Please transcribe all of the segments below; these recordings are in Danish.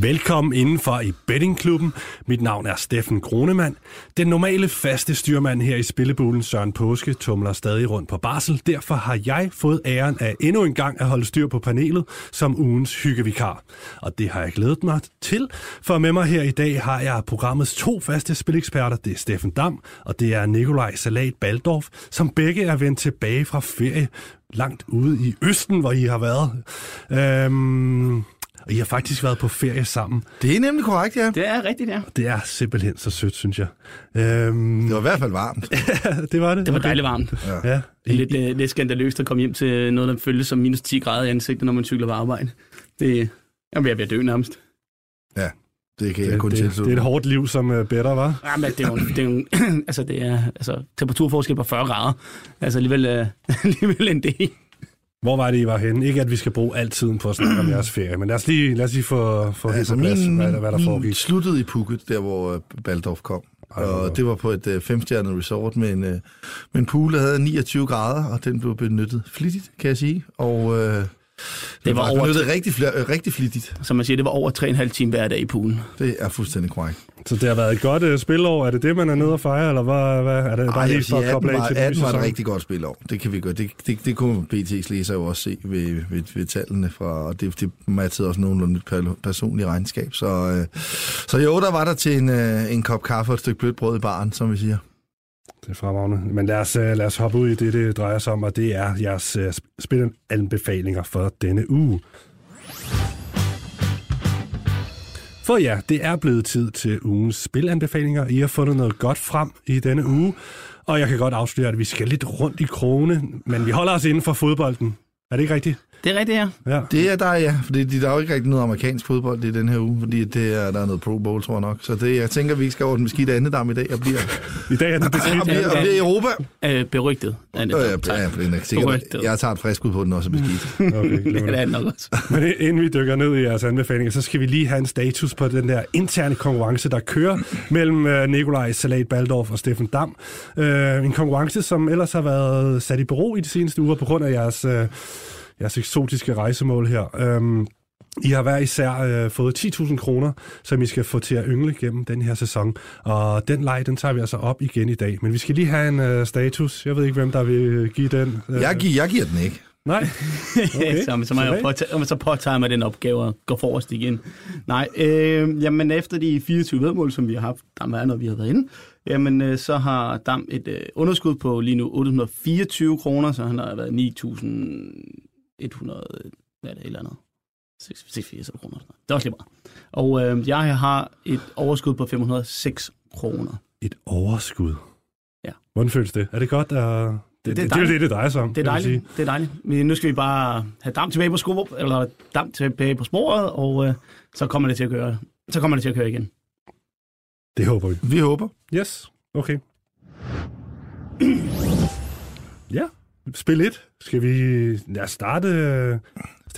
Velkommen indenfor i Bettingklubben. Mit navn er Steffen Kronemann. Den normale faste styrmand her i Spillebulen, Søren Påske, tumler stadig rundt på barsel. Derfor har jeg fået æren af endnu en gang at holde styr på panelet som ugens hyggevikar. Og det har jeg glædet mig til, for med mig her i dag har jeg programmets to faste spileksperter. Det er Steffen Dam, og det er Nikolaj Salat Baldorf, som begge er vendt tilbage fra ferie langt ude i Østen, hvor I har været. Øhm, og I har faktisk været på ferie sammen. Det er nemlig korrekt, ja. Det er rigtigt, ja. Det er simpelthen så sødt, synes jeg. Øhm, Det var i hvert fald varmt. det var det. Det var dejligt varmt. Ja. Det er lidt, øh, lidt skandaløst at komme hjem til noget, der føles som minus 10 grader i ansigtet, når man cykler på arbejde. Det, jeg bliver ved at dø nærmest. Ja, det kan jeg Det, kun det, det, er et hårdt liv som uh, bedre, var. Ja, men det er jo, det er jo altså det er altså, temperaturforskel på 40 grader. Altså alligevel, øh, alligevel en del. Hvor var det, I var henne? Ikke, at vi skal bruge al tiden på at snakke om jeres ferie, men lad os lige, lad os lige få, få altså, på plads, min, hvad, der- hvad der min foregik. sluttede i Phuket, der hvor øh, Baldorf kom. Ej, Og det var på et øh, femstjernet resort med en, øh, med en pool, der havde 29 grader, og den blev benyttet flittigt, kan jeg sige. Og øh, det var var over- benyttet rigtig, fl- øh, rigtig flittigt. Som man siger, det var over 3,5 timer hver dag i poolen. Det er fuldstændig korrekt. Så det har været et godt uh, spilår. Er det det, man er nede og fejre, eller hvad, hvad er det bare Ej, lige for at koble 18 af til den nye 18 var et rigtig godt spilår. Det kan vi gøre. Det, det, det kunne BT's læser jo også se ved, ved, ved tallene fra, og det, det matchede også nogenlunde per, personligt regnskab. Så, øh, så jo, der var der til en, øh, en kop kaffe og et stykke blødt brød i baren, som vi siger. Det er fremragende. Men lad os, øh, lad os hoppe ud i det, det drejer sig om, og det er jeres øh, spilanbefalinger for denne uge. For ja, det er blevet tid til ugens spilanbefalinger. I har fundet noget godt frem i denne uge, og jeg kan godt afsløre, at vi skal lidt rundt i krone, men vi holder os inden for fodbolden. Er det ikke rigtigt? Det er rigtigt, ja. Ja. Det er der, ja. Fordi der er jo ikke rigtig noget amerikansk fodbold i den her uge, fordi det er, der er noget Pro Bowl, tror jeg nok. Så det, jeg tænker, vi ikke skal over den beskidte andedam i dag, og bliver, I dag er det og beskidt. bliver, og bliver i Europa. Øh, berygtet. Ja, det, Ja, ja, for den er sikkert, jeg tager et frisk ud på, den også beskidt. Okay, det er det nok også. Men inden vi dykker ned i jeres anbefalinger, så skal vi lige have en status på den der interne konkurrence, der kører mellem øh, Nikolaj Salat Baldorf og Steffen Dam. Øh, en konkurrence, som ellers har været sat i bero i de seneste uger på grund af jeres, øh, jeres eksotiske rejsemål her. Øhm, I har hver især øh, fået 10.000 kroner, som I skal få til at yngle gennem den her sæson. Og den leg, den tager vi altså op igen i dag. Men vi skal lige have en øh, status. Jeg ved ikke, hvem der vil give den. Øh, Jeg, gi- jeg giver den ikke. Nej. Okay. så, så, må jeg jo påtage, så påtager mig den opgave at gå forrest igen. Nej, øh, jamen efter de 24 vedmål, som vi har haft, der er noget, vi har været inde, jamen øh, så har Dam et øh, underskud på lige nu 824 kroner, så han har været 9.100, hvad er det, et eller andet? 86 kroner. Det er også lige meget. Og øh, jeg har et overskud på 506 kroner. Et overskud. Ja. Hvordan føles det? Er det godt? Uh, det, det, det, det, er dejligt. det, det drejer sig om. Det er dejligt. Det er dejligt. Men nu skal vi bare have dam tilbage på sko, eller dam tilbage på sporet, og øh, så kommer det til at køre. Så kommer det til at køre igen. Det håber vi. Vi håber. Yes, okay spil 1. Skal vi lad starte? Øh,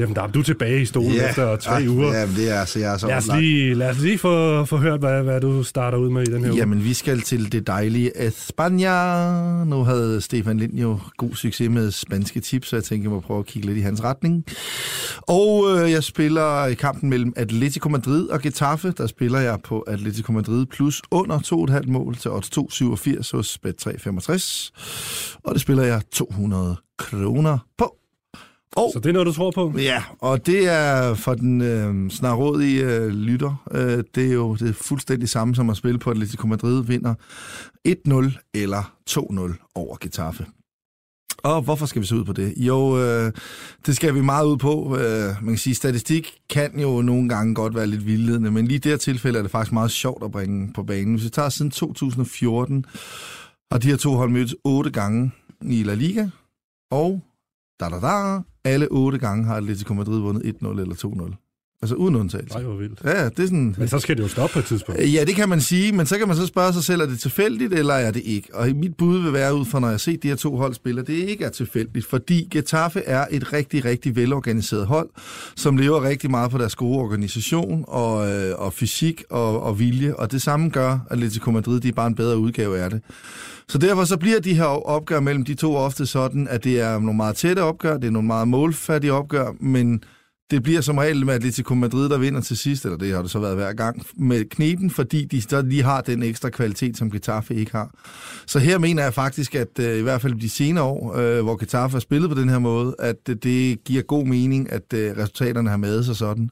Steffen Dam, du er tilbage i stolen ja. efter tre ah, uger. Ja, det er, så jeg er så Lad os lige, lad os lige få, få hørt, hvad, hvad du starter ud med i den her uge. Jamen, vi skal til det dejlige Espanja. Nu havde Stefan Lind jo god succes med spanske tips, så jeg tænker, jeg må prøve at kigge lidt i hans retning. Og øh, jeg spiller i kampen mellem Atletico Madrid og Getafe. Der spiller jeg på Atletico Madrid plus under 2,5 mål til odds 2,87 hos Bet365. Og det spiller jeg 200 kroner på. Og Så det er noget, du tror på? Ja, og det er for den øh, snarådige øh, lytter. Øh, det er jo det er fuldstændig samme som at spille på Atletico Madrid vinder 1-0 eller 2-0 over Getafe. Og hvorfor skal vi se ud på det? Jo, øh, det skal vi meget ud på. Øh, man kan sige, statistik kan jo nogle gange godt være lidt vildledende, men lige i det her tilfælde er det faktisk meget sjovt at bringe på banen. Hvis vi tager siden 2014, og de her to hold mødtes otte gange i La Liga, og da da da, alle otte gange har Atletico Madrid vundet 1-0 eller 2-0. Altså uden undtagelse. Nej, hvor vildt. Ja, det er sådan... Men så skal det jo stoppe på et tidspunkt. Ja, det kan man sige, men så kan man så spørge sig selv, er det tilfældigt, eller er det ikke? Og mit bud vil være ud fra, når jeg ser de her to hold spille, det ikke er tilfældigt, fordi Getafe er et rigtig, rigtig velorganiseret hold, som lever rigtig meget på deres gode organisation og, øh, og fysik og, og vilje, og det samme gør Atletico Madrid, de er bare en bedre udgave af det. Så derfor så bliver de her opgør mellem de to ofte sådan, at det er nogle meget tætte opgør, det er nogle meget målfattige opgør, men det bliver som regel med Atletico Madrid, der vinder til sidst, eller det har det så været hver gang, med knepen, fordi de så lige har den ekstra kvalitet, som Getafe ikke har. Så her mener jeg faktisk, at øh, i hvert fald de senere år, øh, hvor Getafe har spillet på den her måde, at øh, det giver god mening, at øh, resultaterne har med sig sådan.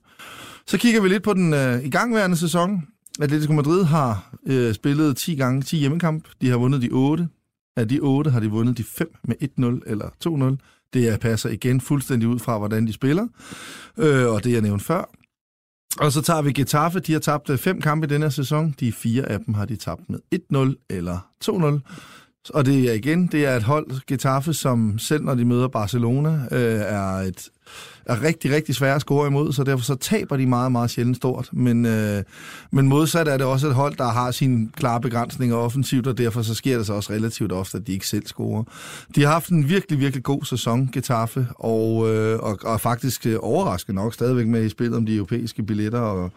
Så kigger vi lidt på den øh, igangværende sæson. Atletico Madrid har øh, spillet 10 gange 10 hjemmekamp. De har vundet de 8. Af de 8 har de vundet de 5 med 1-0 eller 2-0. Det passer igen fuldstændig ud fra, hvordan de spiller, øh, og det jeg nævnte før. Og så tager vi Getafe. De har tabt øh, fem kampe i denne sæson. De fire af dem har de tabt med 1-0 eller 2-0. Og det er igen, det er et hold, Getafe, som selv når de møder Barcelona, øh, er et er rigtig, rigtig svære at score imod, så derfor så taber de meget, meget sjældent stort. Men, øh, men modsat er det også et hold, der har sine klare begrænsninger offensivt, og derfor så sker det så også relativt ofte, at de ikke selv scorer. De har haft en virkelig, virkelig god sæson, Getafe, og, øh, og, og faktisk øh, overraskende nok stadigvæk med i spillet om de europæiske billetter, og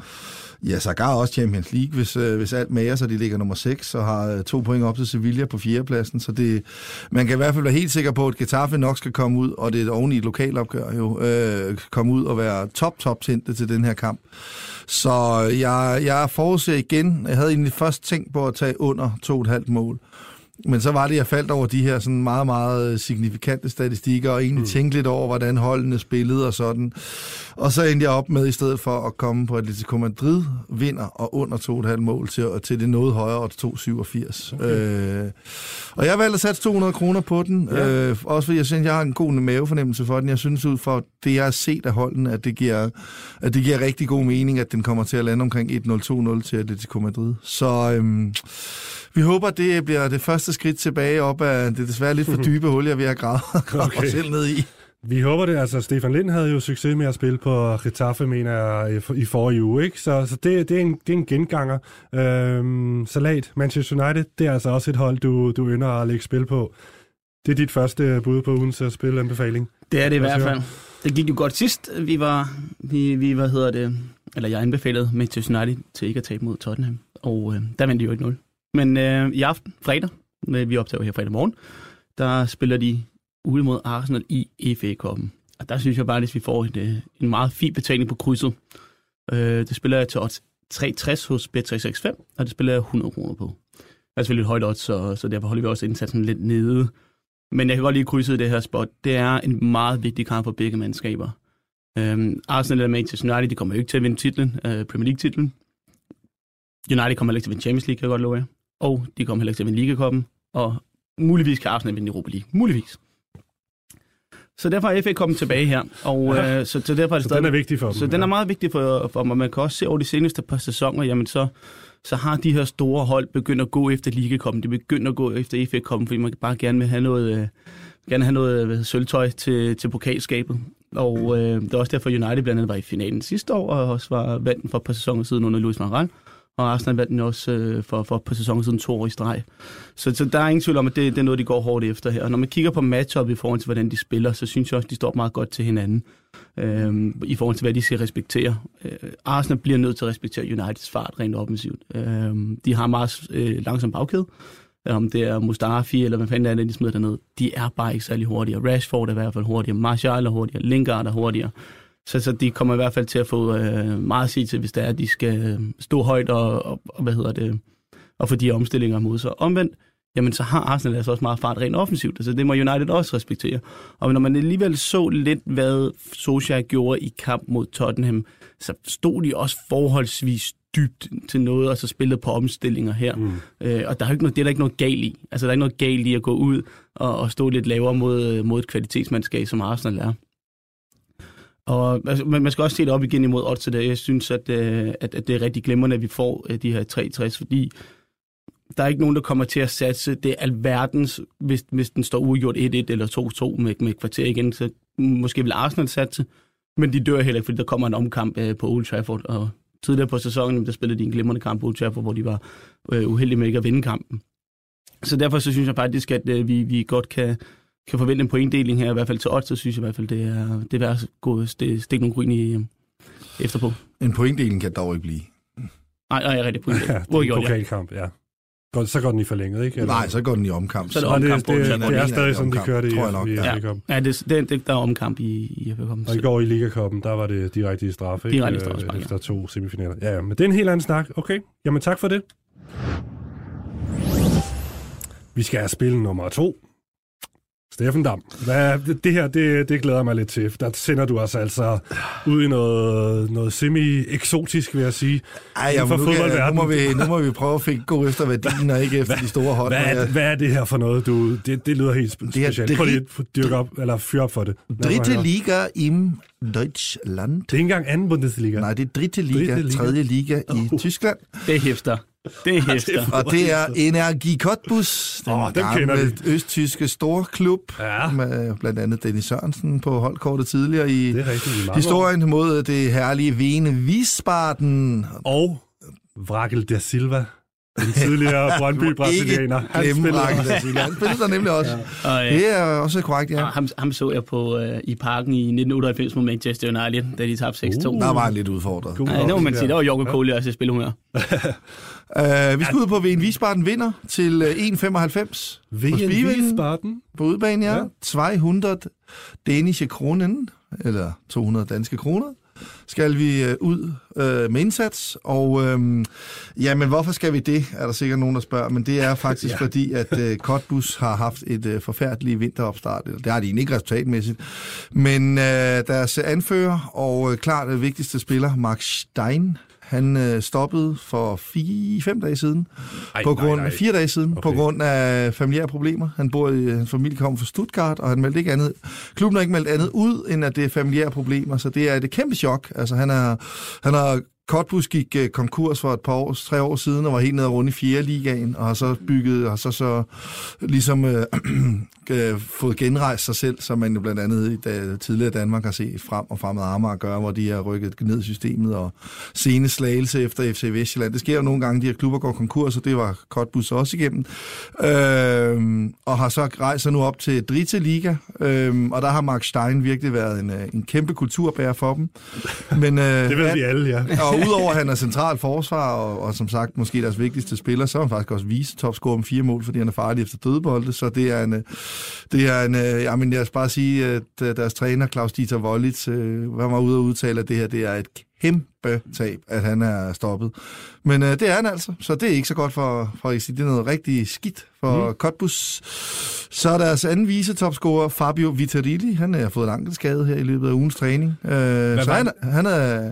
Ja, sågar også Champions League, hvis, øh, hvis alt mager, så de ligger nummer 6 og har øh, to point op til Sevilla på fjerdepladsen. Så det, man kan i hvert fald være helt sikker på, at Getafe nok skal komme ud, og det er oven i et lokalopgør jo, øh, komme ud og være top, top tændte til den her kamp. Så øh, jeg, jeg forudser igen, jeg havde egentlig først tænkt på at tage under 2,5 mål. Men så var det, jeg faldt over de her sådan meget, meget signifikante statistikker, og egentlig mm. tænkte lidt over, hvordan holdene spillede og sådan. Og så endte jeg op med, i stedet for at komme på Atletico Madrid, vinder og under 2,5 mål til, til det noget højere, til 2,87. Okay. Øh, og jeg valgte at sætte 200 kroner på den, ja. øh, også fordi jeg synes, jeg har en god mavefornemmelse for den. Jeg synes ud fra det, jeg har set af holdene, at det giver, at det giver rigtig god mening, at den kommer til at lande omkring 1-0-2-0 til Atletico Madrid. Så... Øh, vi håber, det bliver det første skridt tilbage op af det desværre lidt for dybe hul, jeg vil have gravet okay. os selv ned i. Vi håber det. Altså, Stefan Lind havde jo succes med at spille på Getafe, mener jeg, i forrige uge. Ikke? Så, så det, det, er en, det er en genganger. Øhm, Salat, Manchester United, det er altså også et hold, du, du ynder at lægge spil på. Det er dit første bud på ugens øh, spilanbefaling. Det er det i hvert fald. Det gik jo godt sidst. Vi var, vi, vi hvad hedder det, eller jeg anbefalede Manchester United til ikke at tabe mod Tottenham. Og øh, der vendte de jo 1-0. Men øh, i aften, fredag, vi optager her fredag morgen, der spiller de ude mod Arsenal i FA-koppen. Og der synes jeg bare, at vi får en, øh, en meget fin betaling på krydset. Øh, det spiller jeg til odds 360 hos B365, og det spiller jeg 100 kroner på. Det er selvfølgelig et højt odds, så, så derfor holder vi også indsatsen lidt nede. Men jeg kan godt lide krydset i det her spot. Det er en meget vigtig kamp for begge mandskaber. Øhm, Arsenal og Manchester United, de kommer jo ikke til at vinde titlen, øh, Premier League-titlen. United kommer ikke til at vinde Champions League, kan jeg godt love jer og de kommer heller ikke til at vinde Ligakoppen, og muligvis kan Arsenal vinde Europa League. Muligvis. Så derfor er FA kommet tilbage her. Og, ja. øh, så, så, derfor er det så den er vigtig for dem. Så ja. den er meget vigtig for, for mig. Man kan også se over de seneste par sæsoner, jamen så, så har de her store hold begyndt at gå efter Ligakoppen. De begynder at gå efter FA Koppen, fordi man bare gerne vil have noget, øh, gerne have noget øh, sølvtøj til, til pokalskabet. Og øh, det er også derfor, United blandt andet var i finalen sidste år, og også var vandt for et par sæsoner siden under Luis Gaal og Arsenal vandt den også øh, for, for på sæsonen siden to år i streg. Så, så der er ingen tvivl om, at det, det er noget, de går hårdt efter her. Og når man kigger på matchup i forhold til, hvordan de spiller, så synes jeg også, de står meget godt til hinanden øh, i forhold til, hvad de skal respektere. Øh, Arsenal bliver nødt til at respektere Uniteds fart rent offensivt. Øh, de har meget øh, langsom bagkæde, om det er Mustafi eller hvad fanden er de smider derned. De er bare ikke særlig hurtige. Rashford er i hvert fald hurtigere, Martial er hurtigere, Lingard er hurtigere. Så, så de kommer i hvert fald til at få øh, meget at sige til, hvis det er, at de skal stå højt og, og, og hvad hedder det, og få de omstillinger mod sig. Omvendt, jamen så har Arsenal altså også meget fart rent offensivt, altså det må United også respektere. Og når man alligevel så lidt, hvad Solskjaer gjorde i kamp mod Tottenham, så stod de også forholdsvis dybt til noget, og så spillede på omstillinger her. Mm. Øh, og der er ikke noget, det er der ikke noget galt i. Altså der er ikke noget galt i at gå ud og, og stå lidt lavere mod, mod et kvalitetsmandskab, som Arsenal er. Og altså, man skal også se det op igen imod odds Jeg synes, at, øh, at, at det er rigtig glemrende, at vi får øh, de her 63, fordi der er ikke nogen, der kommer til at satse. Det alverdens, hvis, hvis den står uafgjort 1-1 eller 2-2 med, med kvarter igen, så måske vil Arsenal satse, men de dør heller ikke, fordi der kommer en omkamp øh, på Old Trafford, og tidligere på sæsonen, der spillede de en glimrende kamp på Old Trafford, hvor de var øh, uheldige med ikke at vinde kampen. Så derfor så synes jeg faktisk, at øh, vi, vi godt kan, kan forvente en pointdeling her, i hvert fald til odds, så synes jeg i hvert fald, det er, det er værd at gå stikke nogle grøn i øh, efterpå. En pointdeling kan dog ikke blive. Nej, nej, rigtig pointdeling. ja, det er en pokalkamp, ja. Går, så går den i forlænget, ikke? Nej, så går den i omkamp. Så er det omkamp, det, det, det er stadig sådan, de kører det i, tror jeg nok, i ja. Ja, det, det, det, der er omkamp i, i FA Cup. Og i går i Ligakoppen, der var det direkte i straffe, ikke? Direkte i Øh, straffespark, ja. Efter to semifinaler. Ja, ja, men det er en helt anden snak. Okay, jamen tak for det. Vi skal have spil nummer to. Steffen Dam, hvad, det, her, det, det glæder mig lidt til. Der sender du os altså ud i noget, noget semi-eksotisk, vil jeg sige. Ej, Inden for jamen, nu, kan, nu, fodboldverdenen. må vi, nu må vi prøve at finde gå efter værdien, og ikke efter de store hold. Hvad er, hvad er det her for noget? Du, det, det lyder helt spe- Det er specielt. Prøv lige at dyrke op, eller fyre op for det. Dritte. Liga im Deutschland. Det er ikke engang anden Bundesliga. Nej, det er Dritte Liga, Dritte Liga. tredje liga i Tyskland. Det er hæfter. Det er hæfter. Og det er Energie Cottbus, den oh, gamle østtyske storklub, Ja. med blandt andet Dennis Sørensen på holdkortet tidligere i Det er rigtigt. historien mod det herlige Vene Wiesbaden. Og Vrakel da Silva, den tidligere Brøndby-brasilianer. Han spiller der nemlig også. Og, øh, Det er også korrekt, ja. og ham, ham så jeg på øh, i parken i 1998 mod Manchester United, da de tabte 6-2. Uh. Der var han lidt udfordret. Nej, det må man sige. Der var Jorgo Kohle også i spilhumør. Uh, vi skal ud på, at Vene Wiesbaden vinder til øh, 1,95 Vejen på Spiven Wiesbaden. på udebane, ja. Ja. 200 danische kronen, eller 200 danske kroner, skal vi øh, ud øh, med indsats. Og øh, jamen, hvorfor skal vi det, er der sikkert nogen, der spørger. Men det er faktisk ja. Ja. fordi, at øh, Cottbus har haft et øh, forfærdeligt vinteropstart. Det har de ikke resultatmæssigt. Men øh, deres anfører og øh, klart øh, vigtigste spiller, Mark Stein, han øh, stoppede for fire, fem dage siden. Ej, på grund nej. fire dage siden, okay. på grund af familiære problemer. Han bor i, hans familie kommer fra Stuttgart, og han meldte ikke andet. Klubben har ikke meldt andet ud, end at det er familiære problemer, så det er et kæmpe chok. Altså, han er, han har Cottbus gik øh, konkurs for et par år, tre år siden, og var helt nede rundt i 4. ligaen, og har så bygget, og så så ligesom øh, øh, fået genrejst sig selv, som man jo blandt andet i da, tidligere Danmark har set frem og fremad Amager gøre, hvor de har rykket ned i systemet, og sene slagelse efter FC Vestjylland. Det sker jo nogle gange, de her klubber går konkurs, og det var Cottbus også igennem. Øh, og har så rejst sig nu op til Dritte Liga, øh, og der har Mark Stein virkelig været en, øh, en kæmpe kulturbærer for dem. Men, øh, Det ved vi alle, ja. og udover at han er central forsvar, og, og som sagt måske deres vigtigste spiller, så er han faktisk også vise topscorer med fire mål, fordi han er farlig efter dødbolde, så det er en, øh, det er en, øh, jamen jeg skal bare sige, at øh, deres træner, Claus Dieter Wollitz, han var ude og udtale, at det her, det er et kæmpe tab, at han er stoppet. Men øh, det er han altså, så det er ikke så godt for, for at sige, det er noget rigtig skidt for mm. Cottbus. Så er deres anden visetopscorer, Fabio Viterilli, han har fået en ankelskade her i løbet af ugens træning. Øh, så han, han er...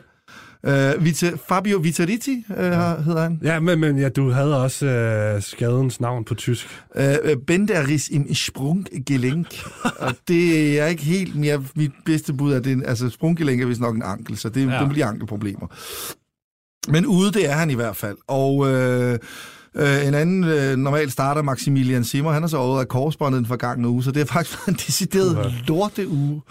Uh, Vita, Fabio Vitariti uh, ja. hedder han. Ja, men, men ja, du havde også øh, skadens navn på tysk. Uh, Benderis im Sprunggelenk. og det er ikke helt... Men jeg, mit bedste bud er, at det er, altså, sprunggelenk er vist nok en ankel, så det, ja. Det bliver ankelproblemer. Men ude, det er han i hvert fald. Og... Uh, Uh, en anden uh, normal starter, Maximilian Simmer, han er så over af korsbåndet den forgangne uge, så det er faktisk været en decideret lorte uge,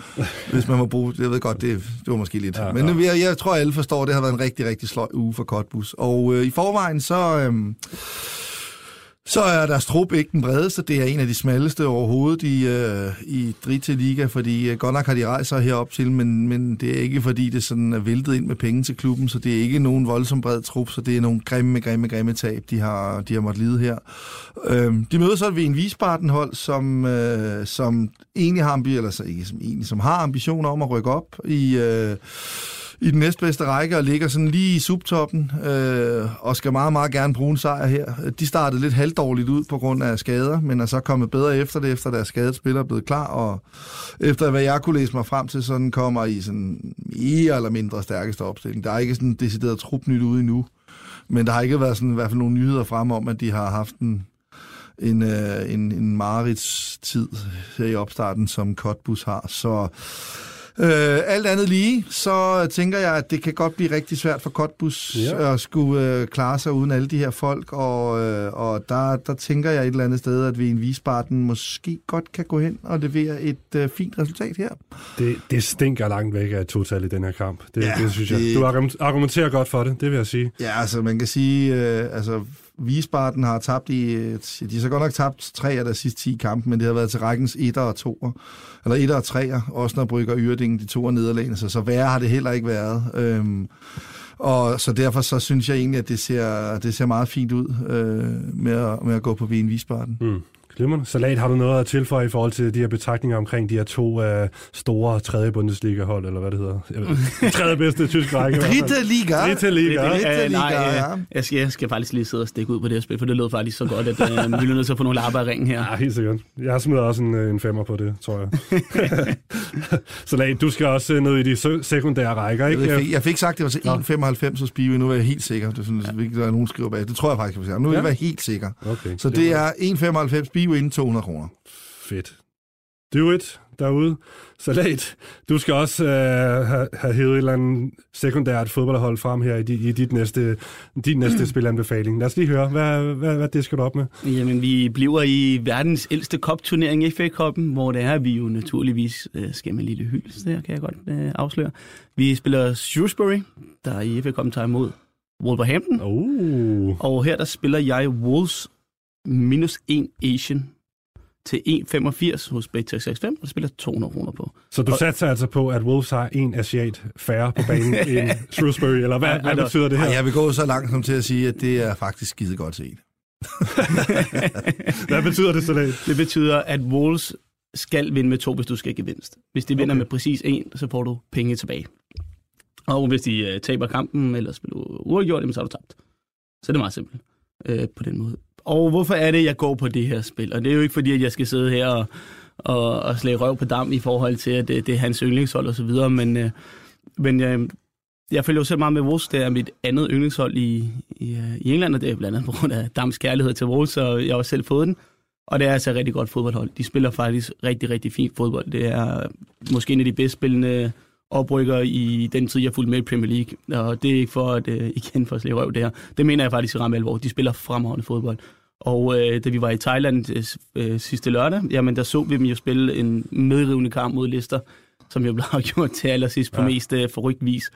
hvis man må bruge Jeg ved godt, det, det var måske lidt. Ja, Ja, Men. Jeg, jeg tror, alle forstår, at det har været en rigtig, rigtig sløj uge for Cottbus. Og uh, i forvejen, så... Uh, så er deres trup ikke den bredeste. Det er en af de smalleste overhovedet i, øh, i Dritte Liga, fordi øh, godt nok har de rejst sig herop til, men, men det er ikke fordi, det sådan er væltet ind med penge til klubben, så det er ikke nogen voldsom bred trup, så det er nogle grimme, grimme, grimme tab, de har, de har måttet lide her. Øh, de møder så ved en Wiesbaden-hold, som, øh, som egentlig har ambi- eller så ikke som egentlig, som har ambitioner om at rykke op i... Øh, i den næstbedste række og ligger sådan lige i subtoppen øh, og skal meget, meget gerne bruge en sejr her. De startede lidt halvdårligt ud på grund af skader, men er så kommet bedre efter det, efter deres skadede spiller er blevet klar, og efter hvad jeg kunne læse mig frem til, sådan kommer i sådan mere eller mindre stærkeste opstilling. Der er ikke sådan en decideret trup nyt ude endnu, men der har ikke været sådan i hvert fald nogle nyheder frem om, at de har haft en, en, øh, en, en marits tid her i opstarten, som Kotbus har. Så Øh, alt andet lige, så tænker jeg, at det kan godt blive rigtig svært for Cottbus ja. At skulle øh, klare sig uden alle de her folk, og, øh, og der, der tænker jeg et eller andet sted, at vi en Wiesbaden måske godt kan gå hen og levere et øh, fint resultat her. Det, det stinker langt væk af total i den her kamp. Det, Ja, det synes jeg. Du argument- argumenterer godt for det, det vil jeg sige. Ja, altså man kan sige, øh, altså Wiesbaden har tabt i, øh, de har så godt nok tabt tre af deres sidste 10 kampe, men det har været til rækkens 1 og 2'er, eller 1 og 3'er, også når Brygger og Yrding, de to er nederlagene, så, så værre har det heller ikke været. Øhm, Og så derfor så synes jeg egentlig, at det ser, det ser meget fint ud øh, med, at, med at gå på Wien Wiesbaden. Mm. Glimrende. Salat, har du noget at tilføje i forhold til de her betragtninger omkring de her to uh, store tredje Bundesliga-hold, eller hvad det hedder? Jeg ved, tredje bedste tysk række. Dritte Liga. Dritte Liga. Det, det, Dritte øh, Liga, øh, ja. jeg, skal, jeg skal faktisk lige sidde og stikke ud på det her spil, for det lød faktisk så godt, at øh, vi bliver nødt til at få nogle lapper i ringen her. Ja, helt sikkert. Jeg smider også en, øh, en femmer på det, tror jeg. Salat, du skal også øh, ned i de sekundære rækker, ikke? Jeg fik, jeg fik sagt, at det var til 1,95 hos Bive. Nu er jeg helt sikker. Det er sådan, ja. der er nogen, skriver bag. Det tror jeg faktisk, jeg. Nu vil jeg Ja. være helt sikker. Okay, Så det er 1,95 Bive inden 200 kroner. Fedt. Do it derude. Salat, du skal også øh, have, have hævet et eller andet sekundært fodboldhold frem her i, i dit næste, din næste spilanbefaling. Lad os lige høre, hvad, hvad, hvad det skal du op med? Jamen, vi bliver i verdens ældste kopturnering, FA Cup'en, hvor det er, vi jo naturligvis øh, skal med en lille hyldest, der kan jeg godt øh, afsløre. Vi spiller Shrewsbury, der i FA Cup'en tager imod Wolverhampton, Oh. og her der spiller jeg Wolves minus 1 Asian til 1,85 hos Bet365, og der spiller 200 kroner på. Så du satser altså på, at Wolves har en asiat færre på banen end Shrewsbury, eller hvad, Ja, hvad betyder det Ej, her? jeg vil gå så langt som til at sige, at det er faktisk skide godt set. Hvad betyder det, Salat? Det betyder, at Wolves skal vinde med to, hvis du skal gevinst. Hvis de vinder Okay. med præcis en, så får du penge tilbage. Og hvis de uh, taber kampen, eller spiller uafgjort, så har du tabt. Så det er meget simpelt uh, på den måde. Og hvorfor er det, jeg går på det her spil? Og det er jo ikke fordi, at jeg skal sidde her og, og, og slæge røv på dam i forhold til, at det, det er hans yndlingshold og så videre, men, øh, men jeg, jeg følger jo selv meget med Wolves. Det er mit andet yndlingshold i, i, øh, i England, og det er blandt andet på grund af Dams kærlighed til Wolves, og jeg har også selv fået den. Og det er altså et rigtig godt fodboldhold. De spiller faktisk rigtig, rigtig fint fodbold. Det er måske en af de bedst spillende oprykker i den tid, jeg fulgte med i Premier League. Og det er ikke for at, uh, igen for at slæge røv det her. Det mener jeg faktisk i ramme alvor. De spiller fremragende fodbold. Og øh, da vi var i Thailand øh, øh, sidste lørdag, jamen der så vi dem jo spille en medrivende kamp mod Leicester, som jo blev gjort til allersidst på Ja. mest øh, forrygt vis.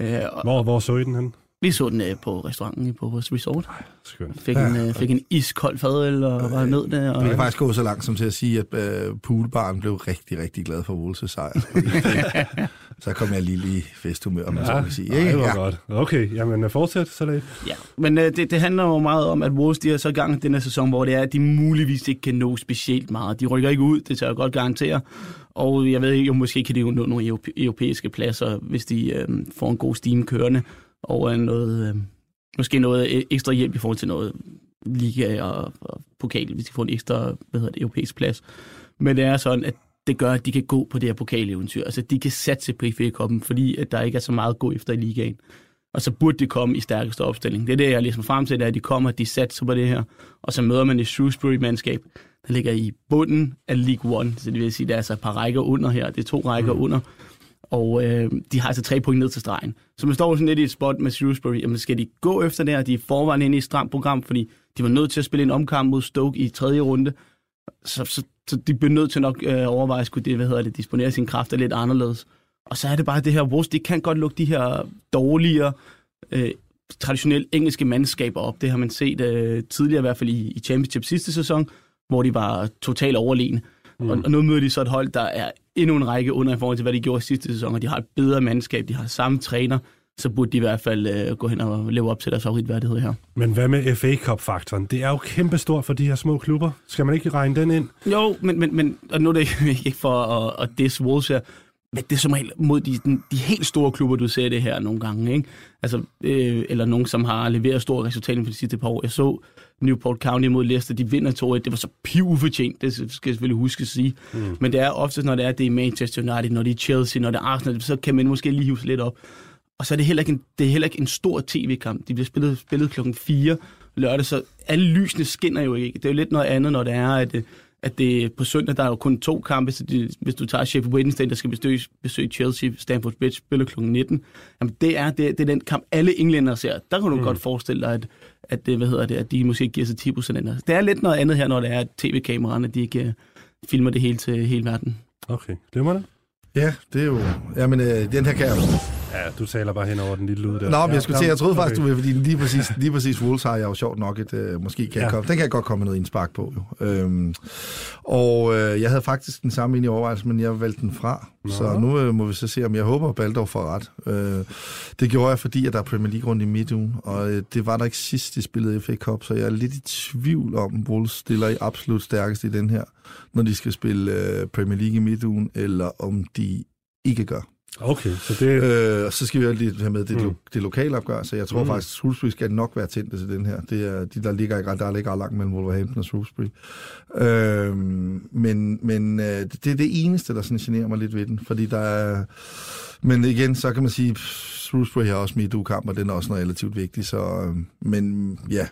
Øh, og Hvor, hvor så I den hen? vi så den øh, på restauranten på vores resort. Skønt. Fik, en, øh, fik en iskold fadøl og var ned der. Og, Jeg kan faktisk gå så langt som til at sige, at øh, poolbaren blev rigtig, rigtig glad for Wolves' sejr. Så kom jeg lige i festhumør, om man så kan sige. Ej, Ikke? det var Ja. godt. Okay, jamen fortsæt, Salat. Ja, men øh, det, det handler jo meget om, at Wolves de er så i gang den her sæson, hvor det er, at de muligvis ikke kan nå specielt meget. De rykker ikke ud, det tør jeg godt garantere. Og jeg ved ikke, jo måske kan de jo nå nogle europæ- europæiske pladser, hvis de øh, får en god steam kørende, og øh, noget, øh, måske noget øh, ekstra hjælp i forhold til noget liga og, og pokal, hvis de får en ekstra hvad hedder det, europæisk plads. Men det er sådan, at det gør, at de kan gå på det her pokaleventyr. Altså, de kan satse på FA-koppen, fordi at der ikke er så meget gå efter i ligaen. Og så burde de komme i stærkeste opstilling. Det er det, jeg ligesom frem til, at de kommer, at de satser på det her. Og så møder man et Shrewsbury-mandskab, der ligger i bunden af League One. Så det vil sige, at der er altså et par rækker under her. Det er to rækker mm. under. Og øh, de har altså tre point ned til stregen. Så man står sådan lidt i et spot med Shrewsbury. Jamen, skal de gå efter det her? De er forvejen inde i et stramt program, fordi de var nødt til at spille en omkamp mod Stoke i tredje runde. Så, så, så de bliver nødt til nok øh, overveje, skulle det, hvad hedder det, disponere sine kræfter lidt anderledes. Og så er det bare det her, Wolves, de kan godt lukke de her dårligere, øh, traditionelt engelske mandskaber op. Det har man set øh, tidligere, i hvert fald i, i Championship sidste sæson, hvor de var totalt overlegne. Mm. Og, og nu møder de så et hold, der er endnu en række under i forhold til, hvad de gjorde sidste sæson, og de har et bedre mandskab, de har samme træner, så burde de i hvert fald øh, gå hen og leve op til deres favoritværdighed her. Men hvad med FA Cup-faktoren? Det er jo kæmpestort for de her små klubber. Skal man ikke regne den ind? Jo, men, men, men og nu er det ikke, for at, at diss Wolves her, men det er som regel mod de, de helt store klubber, du ser det her nogle gange. Ikke? Altså, øh, eller nogen, som har leveret store resultater for de sidste par år. Jeg så Newport County mod Leicester, de vinder 2-1. Det var så pivufortjent, det skal jeg selvfølgelig huske at sige. Mm. Men det er ofte, når det er, det er Manchester United, når det er Chelsea, når det er Arsenal, så kan man måske lige huske lidt op. Og så er det heller ikke en, det er heller ikke en stor tv-kamp. De bliver spillet, spillet klokken 4 lørdag, så alle lysene skinner jo ikke. Det er jo lidt noget andet, når det er, at, øh, at det på søndag, der er jo kun to kampe, så de, hvis du tager Sheffield Wednesday, der skal besøge, besøge Chelsea, Stamford Bridge, spiller klokken 19, jamen det er, det, det er den kamp, alle englænder ser. Der kan du mm. godt forestille dig, at, at, det, hvad hedder det, at de måske giver sig 10 procent Det er lidt noget andet her, når det er at tv-kameraerne, de ikke øh, filmer det hele til hele verden. Okay, glemmer det. Ja, det er jo... Jamen, øh, den her kan jeg Ja, du taler bare hen over den lille lyd der. Nå, men ja, jeg skulle til, jeg troede okay. faktisk, du ville, fordi lige præcis, lige præcis Wolves har jeg jo sjovt nok et, øh, måske kan Ja. ja. komme, den kan jeg godt komme med noget indspark på, jo. Øhm, og øh, jeg havde faktisk den samme ind i overvejelse, men jeg valgte den fra. Nå. Så nu øh, må vi så se, om jeg håber, at Baldor får ret. Øh, det gjorde jeg, fordi at der er Premier League rundt i midtugen, og øh, det var der ikke sidst, de spillede FA Cup, så jeg er lidt i tvivl om, Wolves stiller i absolut stærkest i den her, når de skal spille øh, Premier League i midtugen, eller om de ikke gør. Okay, så det... Øh, og så skal vi jo lige have med det, Mm. mm. det lokale opgør, så jeg tror Mm. faktisk, at Shrewsbury skal nok være tændt til den her. Det er, de, der ligger ikke, ret- der ligger ret langt mellem Wolverhampton og Shrewsbury. Øh, men men øh, det er det eneste, der sådan generer mig lidt ved den, fordi der er... Men igen, så kan man sige, Shrewsbury har også mit kamp og den er også noget relativt vigtig, så... Øh, men ja...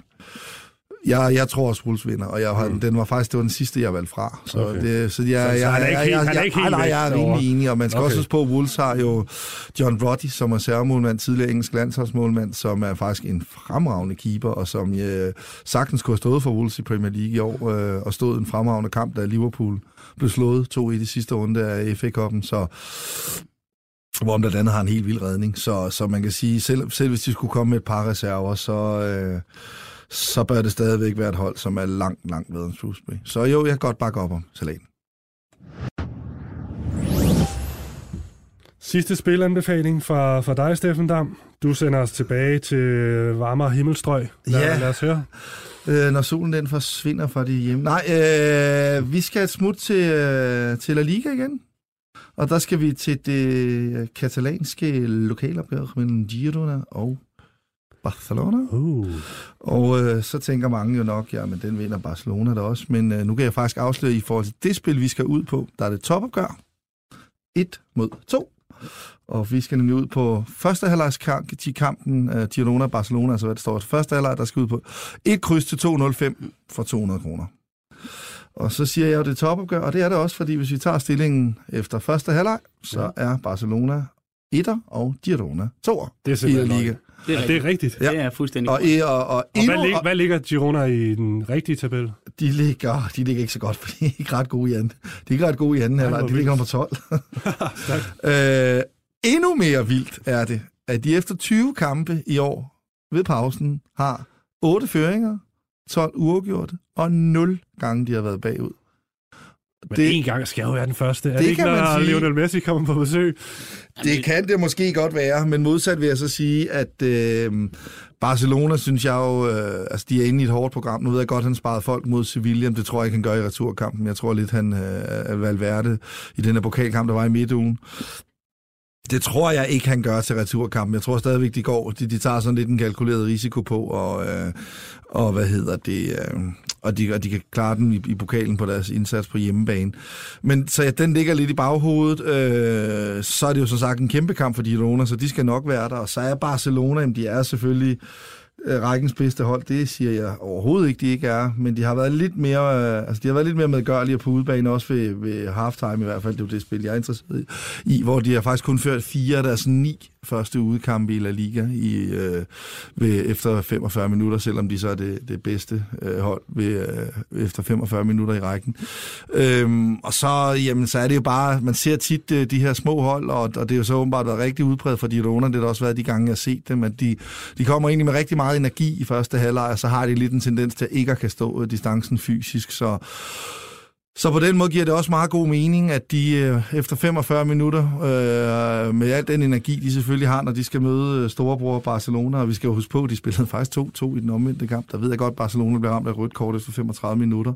Jeg, jeg tror også, Wolves vinder, og jeg, Mm. den var faktisk det var den sidste, jeg valgte fra. Så, Okay. det, så jeg, Så- så jeg, han er ikke jeg, helt- jeg, er jeg, ikke nej, jeg er rimelig enig, og man skal Okay. også huske på, at Wolves har jo John Roddy, som er særmålmand, tidligere engelsk landsholdsmålmand, som er faktisk en fremragende keeper, og som øh, sagtens kunne have stået for Wolves i Premier League i år, øh, og stået en fremragende kamp, da Liverpool blev slået to i de sidste runde af FA Cup'en, så hvor om blandt andet har en helt vild redning. Så, så man kan sige, selv, selv hvis de skulle komme med et par reserver, så, øh, så bør det stadigvæk være et hold, som er langt, langt bedre end Shrewsbury. Så jo, jeg kan godt bakke op om salaten. Sidste spilanbefaling fra, fra dig, Steffen Dam. Du sender os tilbage til varmere himmelstrøg. Lad, Ja. lad os høre. Øh, når solen den forsvinder fra de hjem. Nej, øh, vi skal et smut til, øh, til La Liga igen. Og der skal vi til det katalanske lokalopgør mellem Girona og Barcelona. Uh. Og øh, så tænker mange jo nok, ja, men den vinder Barcelona da også. Men øh, nu kan jeg faktisk afsløre i forhold til det spil, vi skal ud på, der er det topopgør. 1 mod 2. Og vi skal nemlig ud på første halvlejskamp til kampen uh, Girona-Barcelona, altså hvad det står første halvleg, der skal ud på et kryds til 205 for 200 kroner. Og så siger jeg jo, det er topopgør, og det er det også, fordi hvis vi tager stillingen efter første halvleg, så er Barcelona 1'er og Girona 2'er Det er i Liga. Det er, Ja, det er rigtigt. Ja. Det er fuldstændig Og, og, og, Og endnu, hvad, lig, hvad ligger Girona i den rigtige tabel? De ligger, de ligger ikke så godt, for de er ikke ret gode i anden. De er ikke ret gode i anden halvleg. De ligger nummer 12. Stærkt. øh, endnu mere vildt er det, at de efter 20 kampe i år ved pausen har 8 føringer, 12 uafgjorte og 0 gange de har været bagud. Men Det- en gang skal jo være den første. Er Det det, ikke, kan man når sige. Lionel Messi kommer på besøg? Det kan det måske godt være, men modsat vil jeg så sige, at øh, Barcelona, synes jeg jo, øh, altså de er inde i et hårdt program. Nu ved jeg godt, at han sparede folk mod Sevilla, men det tror jeg ikke, han gør i returkampen. Jeg tror lidt, han øh, er Valverde i den her pokalkamp, der var i midtugen. Det tror jeg ikke, han gør til returkampen. Jeg tror stadigvæk, de går. De, de tager sådan lidt en kalkuleret risiko på, og, øh, og hvad hedder det, øh, og, de, og de kan klare den i, i pokalen på deres indsats på hjemmebane. Men så ja, den ligger lidt i baghovedet. Øh, så er det jo så sagt en kæmpe kamp for Girona, så de skal nok være der. Og så er Barcelona, jamen, de er selvfølgelig Øh, rækkens bedste hold. Det siger jeg overhovedet ikke, de ikke er. Men de har været lidt mere, øh, altså de har været lidt mere medgørlige på udebane, også ved, ved halftime i hvert fald. Det er det spil, jeg er interesseret i, hvor de har faktisk kun ført fire af deres ni første udekampe i La Liga i, øh, ved, efter 45 minutter, selvom de så er det, det bedste øh, hold ved, øh, efter 45 minutter i rækken. Øhm, og så, jamen, så er det jo bare, man ser tit øh, de her små hold, og, og det er jo så åbenbart været rigtig udbredt for de Girona, det har også været de gange, jeg har set dem, at de, de kommer egentlig med rigtig meget energi i første halvleg, og så har de lidt en tendens til at ikke at kan stå øh, distancen fysisk, så så på den måde giver det også meget god mening, at de øh, efter 45 minutter, øh, med al den energi, de selvfølgelig har, når de skal møde øh, storebror Barcelona, og vi skal jo huske på, at de spillede faktisk 2-2 i den omvendte kamp. Der ved jeg godt, at Barcelona bliver ramt af rødt kort efter 35 minutter.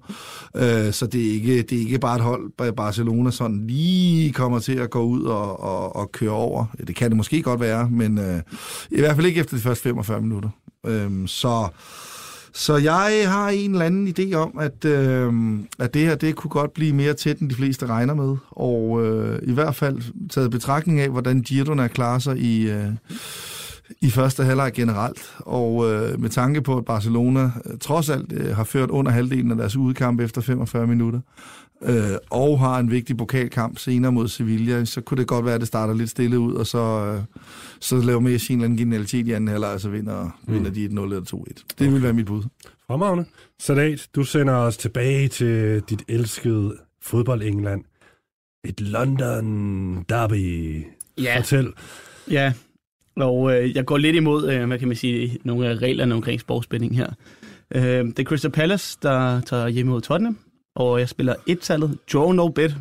Øh, så det er, ikke, det er ikke bare et hold, Barcelona sådan lige kommer til at gå ud og, og, og køre over. Det kan det måske godt være, men øh, i hvert fald ikke efter de første 45 minutter. Øhm, så... Så jeg har en eller anden idé om, at, øhm, at det her det kunne godt blive mere tæt, end de fleste regner med. Og øh, i hvert fald taget betragtning af, hvordan Girona klarer sig i, øh, i første halvleg generelt. Og øh, med tanke på, at Barcelona øh, trods alt øh, har ført under halvdelen af deres udkamp efter 45 minutter, øh, og har en vigtig pokalkamp senere mod Sevilla, så kunne det godt være, at det starter lidt stille ud, og så, øh, så laver Messi en eller anden genialitet i anden halvleg, og så vinder, mm. vinder de 1-0 eller 2-1. Det vil være mit bud. Fremragende. Salat, du sender os tilbage til dit elskede fodbold England. Et London derby. Ja, Fortæl. ja. Og øh, jeg går lidt imod, øh, hvad kan man sige, nogle af reglerne omkring sportsspænding her. Øh, det er Crystal Palace, der tager hjemme mod Tottenham, og jeg spiller et-tallet, draw no bet,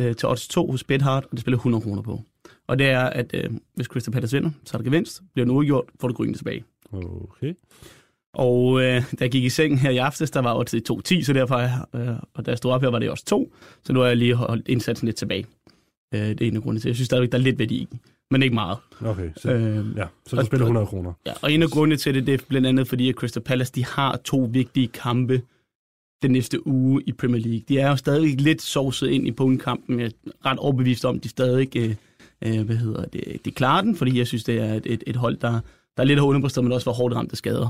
øh, til odds 2 hos BetHard, og det spiller 100 kroner på. Og det er, at øh, hvis Crystal Palace vinder, så er der gevinst. Bliver den udgjort, får du grønne tilbage. Okay. Og øh, da jeg gik i sengen her i aftes, der var odds 2.10, så derfor, øh, og da jeg stod op her, var det også 2. Så nu har jeg lige holdt indsatsen lidt tilbage. Øh, det er en af grundene til. Jeg synes stadigvæk, der er lidt værdi i, men ikke meget. Okay, så, øh, ja, så du spiller 100 kroner. Ja, og en af grundene til det, det er blandt andet fordi, at Crystal Palace, de har to vigtige kampe den næste uge i Premier League. De er jo stadig lidt sovset ind i punktkampen. Jeg er ret overbevist om, at de stadig øh, øh, hvad hedder det, de klarer den, fordi jeg synes, det er et, et, et hold, der, der er lidt har underpræsteret, men også var hårdt ramt af skader.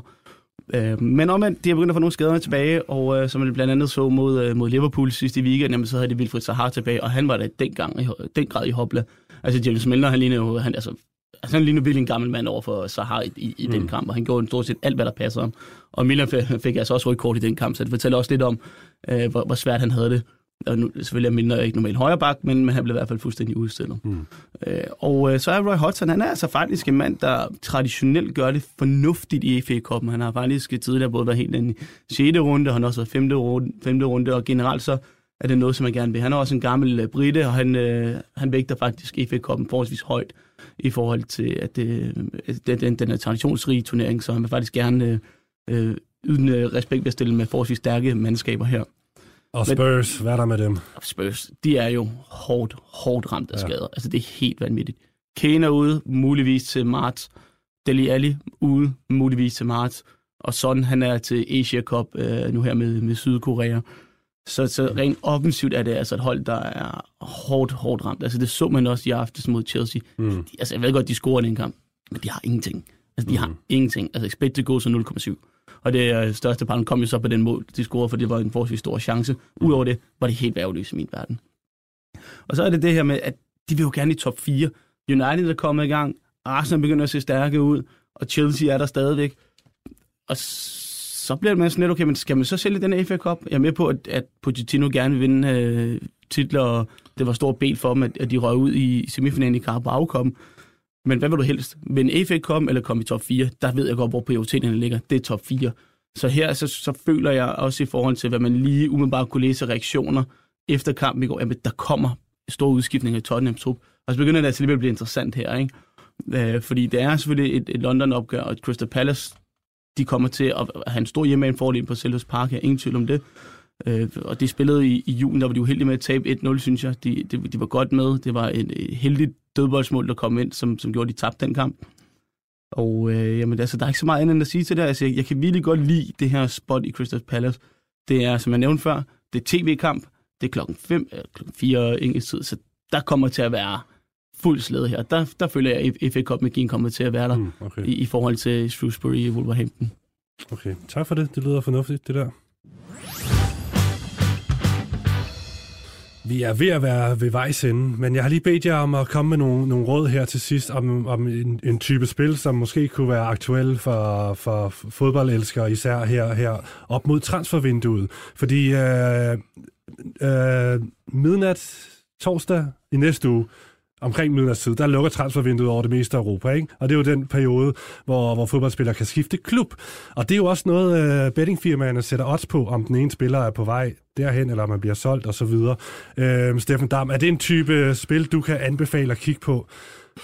Øh, men omvendt, de har begyndt at få nogle skader tilbage, og øh, som vi blandt andet så mod, øh, mod Liverpool sidste weekend, jamen, så havde de Wilfried Sahar tilbage, og han var da dengang i den grad i hopla. Altså James Milner, han ligner jo, han, altså, altså, han ligner virkelig en gammel mand over for Sahar i, i, i mm. den kamp, og han gjorde stort set alt, hvad der passer ham. Og Milner fik, fik altså også kort i den kamp, så det fortæller også lidt om, øh, hvor, hvor svært han havde det og nu, selvfølgelig er Milner ikke normalt højre bak, men, men han blev i hvert fald fuldstændig udstillet. Mm. Øh, og øh, så er Roy Hodgson, han er altså faktisk en mand, der traditionelt gør det fornuftigt i FA Cup'en. Han har faktisk tidligere både været helt i 6. runde, og han har også været 5. runde, 5. runde, og generelt så er det noget, som man gerne vil. Han er også en gammel uh, brite, og han, øh, han vægter faktisk FA Cup'en forholdsvis højt i forhold til, at det, den, den, den er traditionsrige turnering, så han vil faktisk gerne øh, yde respekt ved at stille med forholdsvis stærke mandskaber her. Og Spurs, Men, hvad er der med dem? Spurs, de er jo hårdt, hårdt ramt af ja. skader. Altså, det er helt vanvittigt. Kane er ude, muligvis til marts. Deli Alli ude, muligvis til marts. Og sådan han er til Asia Cup øh, nu her med, med Sydkorea. Så, så rent offensivt er det altså et hold, der er hårdt, hårdt ramt. Altså det så man også i aftes mod Chelsea. Mm. De, altså jeg ved godt, de scorer den kamp, men de har ingenting. Altså de mm. har ingenting. Altså expected goals er 0,7. Og det øh, største par kom jo så på den mål, de scorede, for det var en forholdsvis stor chance. Udover det var det helt værveløst i min verden. Og så er det det her med, at de vil jo gerne i top 4. United er kommet i gang, Arsenal begynder at se stærke ud, og Chelsea er der stadigvæk. Og så bliver man sådan lidt, okay, men skal man så sælge den FA Cup? Jeg er med på, at, at Pochettino gerne vil vinde øh, titler, og det var stort bed for dem, at, at de røg ud i semifinalen i Carabao Cup. Men hvad vil du helst? Vil en FA komme eller komme i top 4? Der ved jeg godt, hvor prioriteterne ligger. Det er top 4. Så her så, så føler jeg også i forhold til, hvad man lige umiddelbart kunne læse reaktioner efter kampen i går, at der kommer store udskiftninger i Tottenham trup. Og så begynder det altså lige at blive interessant her, ikke? Øh, fordi det er selvfølgelig et, et London-opgør, og Crystal Palace, de kommer til at have en stor hjemmeanfordel på Selhurst Park, jeg er ingen tvivl om det. Øh, og de spillede i, i julen, der var de uheldige med at tabe 1-0, synes jeg. De, de, de var godt med. Det var en, et heldigt dødboldsmål, der kom ind, som, som gjorde, at de tabte den kamp. Og øh, jamen, altså, der er ikke så meget andet end at sige til det. Altså, jeg, jeg kan virkelig godt lide det her spot i Crystal Palace. Det er, som jeg nævnte før, det er tv-kamp. Det er klokken 5, eller klokken 4 engelsk tid, så der kommer til at være fuld slæde her. Der, der føler jeg, at FA Cup Magien kommer til at være der mm, okay. i, i forhold til Shrewsbury og Wolverhampton. Okay, tak for det. Det lyder fornuftigt, det der. Vi er ved at være ved vejs ende, men jeg har lige bedt jer om at komme med nogle, nogle råd her til sidst om, om en, en type spil, som måske kunne være aktuel for, for fodboldelskere, især her, her op mod transfervinduet. Fordi øh, øh, midnat torsdag i næste uge, omkring midnatstid, der lukker transfervinduet over det meste af Europa, ikke? Og det er jo den periode, hvor, hvor fodboldspillere kan skifte klub. Og det er jo også noget, øh, bettingfirmaerne sætter odds på, om den ene spiller er på vej derhen, eller om man bliver solgt osv. Øh, Steffen Dam, er det en type spil, du kan anbefale at kigge på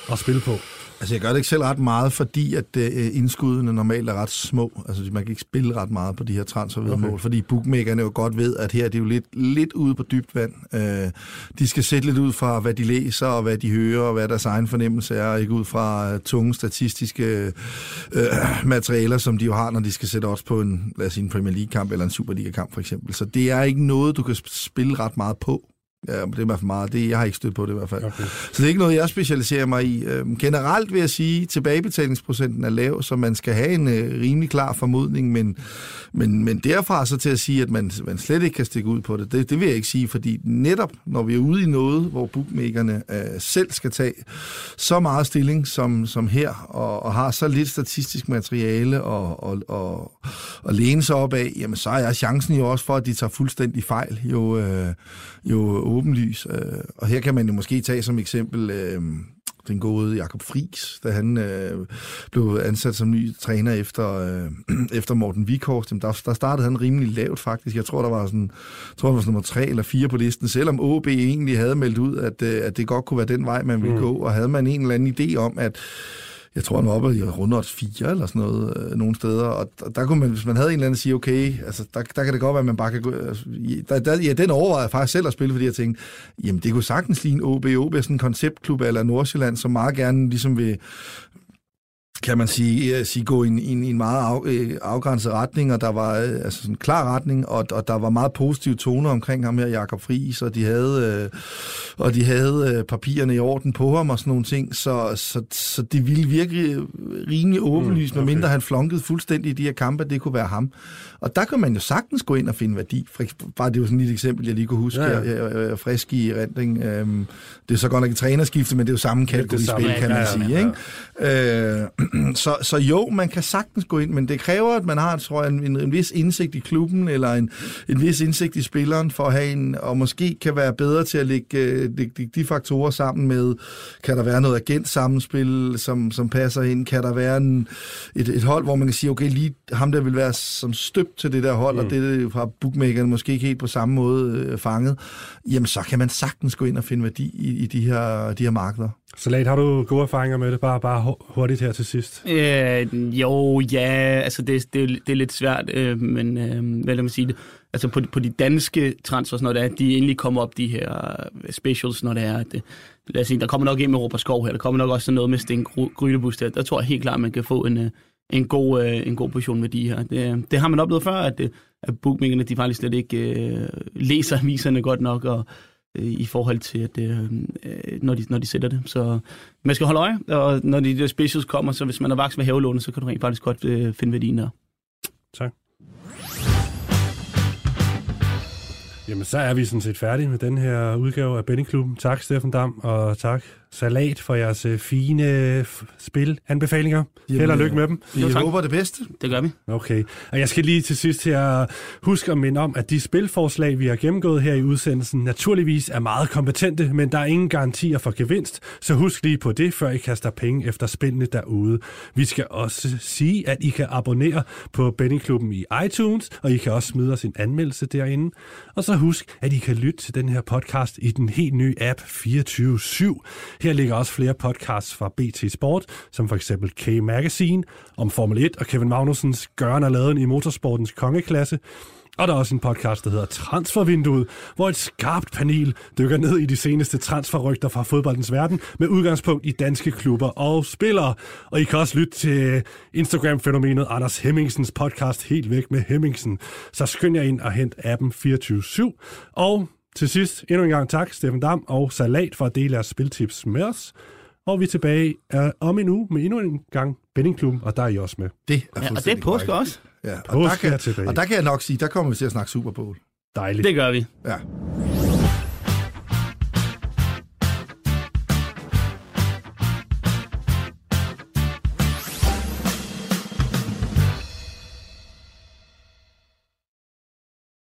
og spille på? Altså, jeg gør det ikke selv ret meget, fordi at uh, indskuddene normalt er ret små. Altså, man kan ikke spille ret meget på de her transfervedmål, okay. fordi bookmakerne jo godt ved, at her er det jo lidt, lidt ude på dybt vand. Uh, de skal sætte lidt ud fra, hvad de læser, og hvad de hører, og hvad deres egen fornemmelse er, og ikke ud fra uh, tunge statistiske uh, materialer, som de jo har, når de skal sætte også på en, lad os sige, en Premier League-kamp eller en Superliga-kamp for eksempel. Så det er ikke noget, du kan spille ret meget på. Ja, det er i hvert fald meget. Det, jeg har ikke stødt på det i hvert fald. Okay. Så det er ikke noget, jeg specialiserer mig i. Øhm, generelt vil jeg sige, at tilbagebetalingsprocenten er lav, så man skal have en øh, rimelig klar formodning, men, men, men derfra så til at sige, at man, man slet ikke kan stikke ud på det, det, det vil jeg ikke sige, fordi netop når vi er ude i noget, hvor bookmakerne øh, selv skal tage så meget stilling som, som her, og, og har så lidt statistisk materiale og, og, og, og læne sig op af, jamen så er chancen jo også for, at de tager fuldstændig fejl, jo, øh, jo åbenlys. Øh, og her kan man jo måske tage som eksempel... Øh, den gode Jakob Friis, da han øh, blev ansat som ny træner efter, øh, efter Morten Vikhorst. Der, der startede han rimelig lavt faktisk. Jeg tror, der var sådan, tror, der var sådan nummer tre eller fire på listen, selvom OB egentlig havde meldt ud, at, øh, at det godt kunne være den vej, man ville mm. gå, og havde man en eller anden idé om, at jeg tror, han var oppe i rundt 4 eller sådan noget øh, nogle steder, og der, der kunne man, hvis man havde en eller anden sige, okay, altså, der, der kan det godt være, at man bare kan gå... Altså, der, der, ja, den overvejede jeg faktisk selv at spille, fordi jeg tænkte, jamen det kunne sagtens ligne OB. OB er sådan en konceptklub eller Nordsjælland, som meget gerne ligesom vil, kan man sige, sige gå i en, i en meget af, øh, afgrænset retning, og der var øh, altså en klar retning, og, og der var meget positive toner omkring ham her, Jakob Friis, og de havde, øh, og de havde øh, papirerne i orden på ham og sådan nogle ting, så, så, så det ville virkelig rimelig åbenlyst, mm, okay. medmindre han flunkede fuldstændig i de her kampe, det kunne være ham. Og der kan man jo sagtens gå ind og finde værdi. Bare det er jo sådan et eksempel, jeg lige kunne huske, ja, ja. Jeg, jeg, jeg, frisk i rendring. Øhm, det er så godt nok et trænerskifte, men det er jo samme kategori spil, kan man ja, sige. Ja, ja. Ikke? Øh, så, så jo, man kan sagtens gå ind, men det kræver, at man har tror jeg, en, en, en vis indsigt i klubben, eller en, en vis indsigt i spilleren, for at have en, og måske kan være bedre til at lægge, øh, lægge de faktorer sammen med, kan der være noget agent sammenspil, som, som passer ind, kan der være en, et, et hold, hvor man kan sige, okay, lige ham der vil være som støbt til det der hold, mm. og det har bookmakerne måske ikke helt på samme måde øh, fanget, jamen så kan man sagtens gå ind og finde værdi i, i de, her, de her markeder. Salat, har du gode erfaringer med det? Bare, bare hurtigt her til sidst. Øh, jo, ja, altså det, det, det er lidt svært, øh, men øh, hvad lad mig sige det? Altså på, på de danske transfers, når det er, de endelig kommer op de her øh, specials, når det er, at øh, lad os sige, der kommer nok ind med Robert Skov her, der kommer nok også noget med Sten Grydebus der, der tror jeg helt klart, at man kan få en, øh, en, god, en god position med de her. Det, det har man oplevet før, at, at bookmakerne, de faktisk slet ikke øh, læser aviserne godt nok, og Øh, i forhold til, at, øh, øh, når, de, når de sætter det. Så man skal holde øje, og når de der specials kommer, så hvis man er vaks med havelånet, så kan du rent faktisk godt øh, finde værdien der. Tak. Jamen, så er vi sådan set færdige med den her udgave af Bettingklubben. Tak, Steffen Dam, og tak Salat for jeres øh, fine øh, spilanbefalinger. Held og lykke med dem. Vi håber det bedste. Det gør vi. Okay. Og jeg skal lige til sidst her huske at minde om, at de spilforslag, vi har gennemgået her i udsendelsen, naturligvis er meget kompetente, men der er ingen garantier for gevinst, så husk lige på det, før I kaster penge efter spillene derude. Vi skal også sige, at I kan abonnere på Bettingklubben i iTunes, og I kan også smide os en anmeldelse derinde. Og så husk, at I kan lytte til den her podcast i den helt nye app 24 her ligger også flere podcasts fra BT Sport, som for eksempel K-Magazine om Formel 1 og Kevin Magnusens gøren og laden i motorsportens kongeklasse. Og der er også en podcast, der hedder Transfervinduet, hvor et skarpt panel dykker ned i de seneste transferrygter fra fodboldens verden med udgangspunkt i danske klubber og spillere. Og I kan også lytte til Instagram-fænomenet Anders Hemmingsens podcast Helt væk med Hemmingsen. Så skynd jer ind og hent appen 24-7. Og til sidst endnu en gang tak, Steffen Dam og Salat, for at dele jeres spiltips med os. Og vi er tilbage uh, om en uge med endnu en gang Benningklubben, og der er I også med. Det er ja, og det er påske også. Ja, og, der kan, og der kan jeg nok sige, der kommer vi til at snakke Super Bowl. Dejligt. Det gør vi. Ja.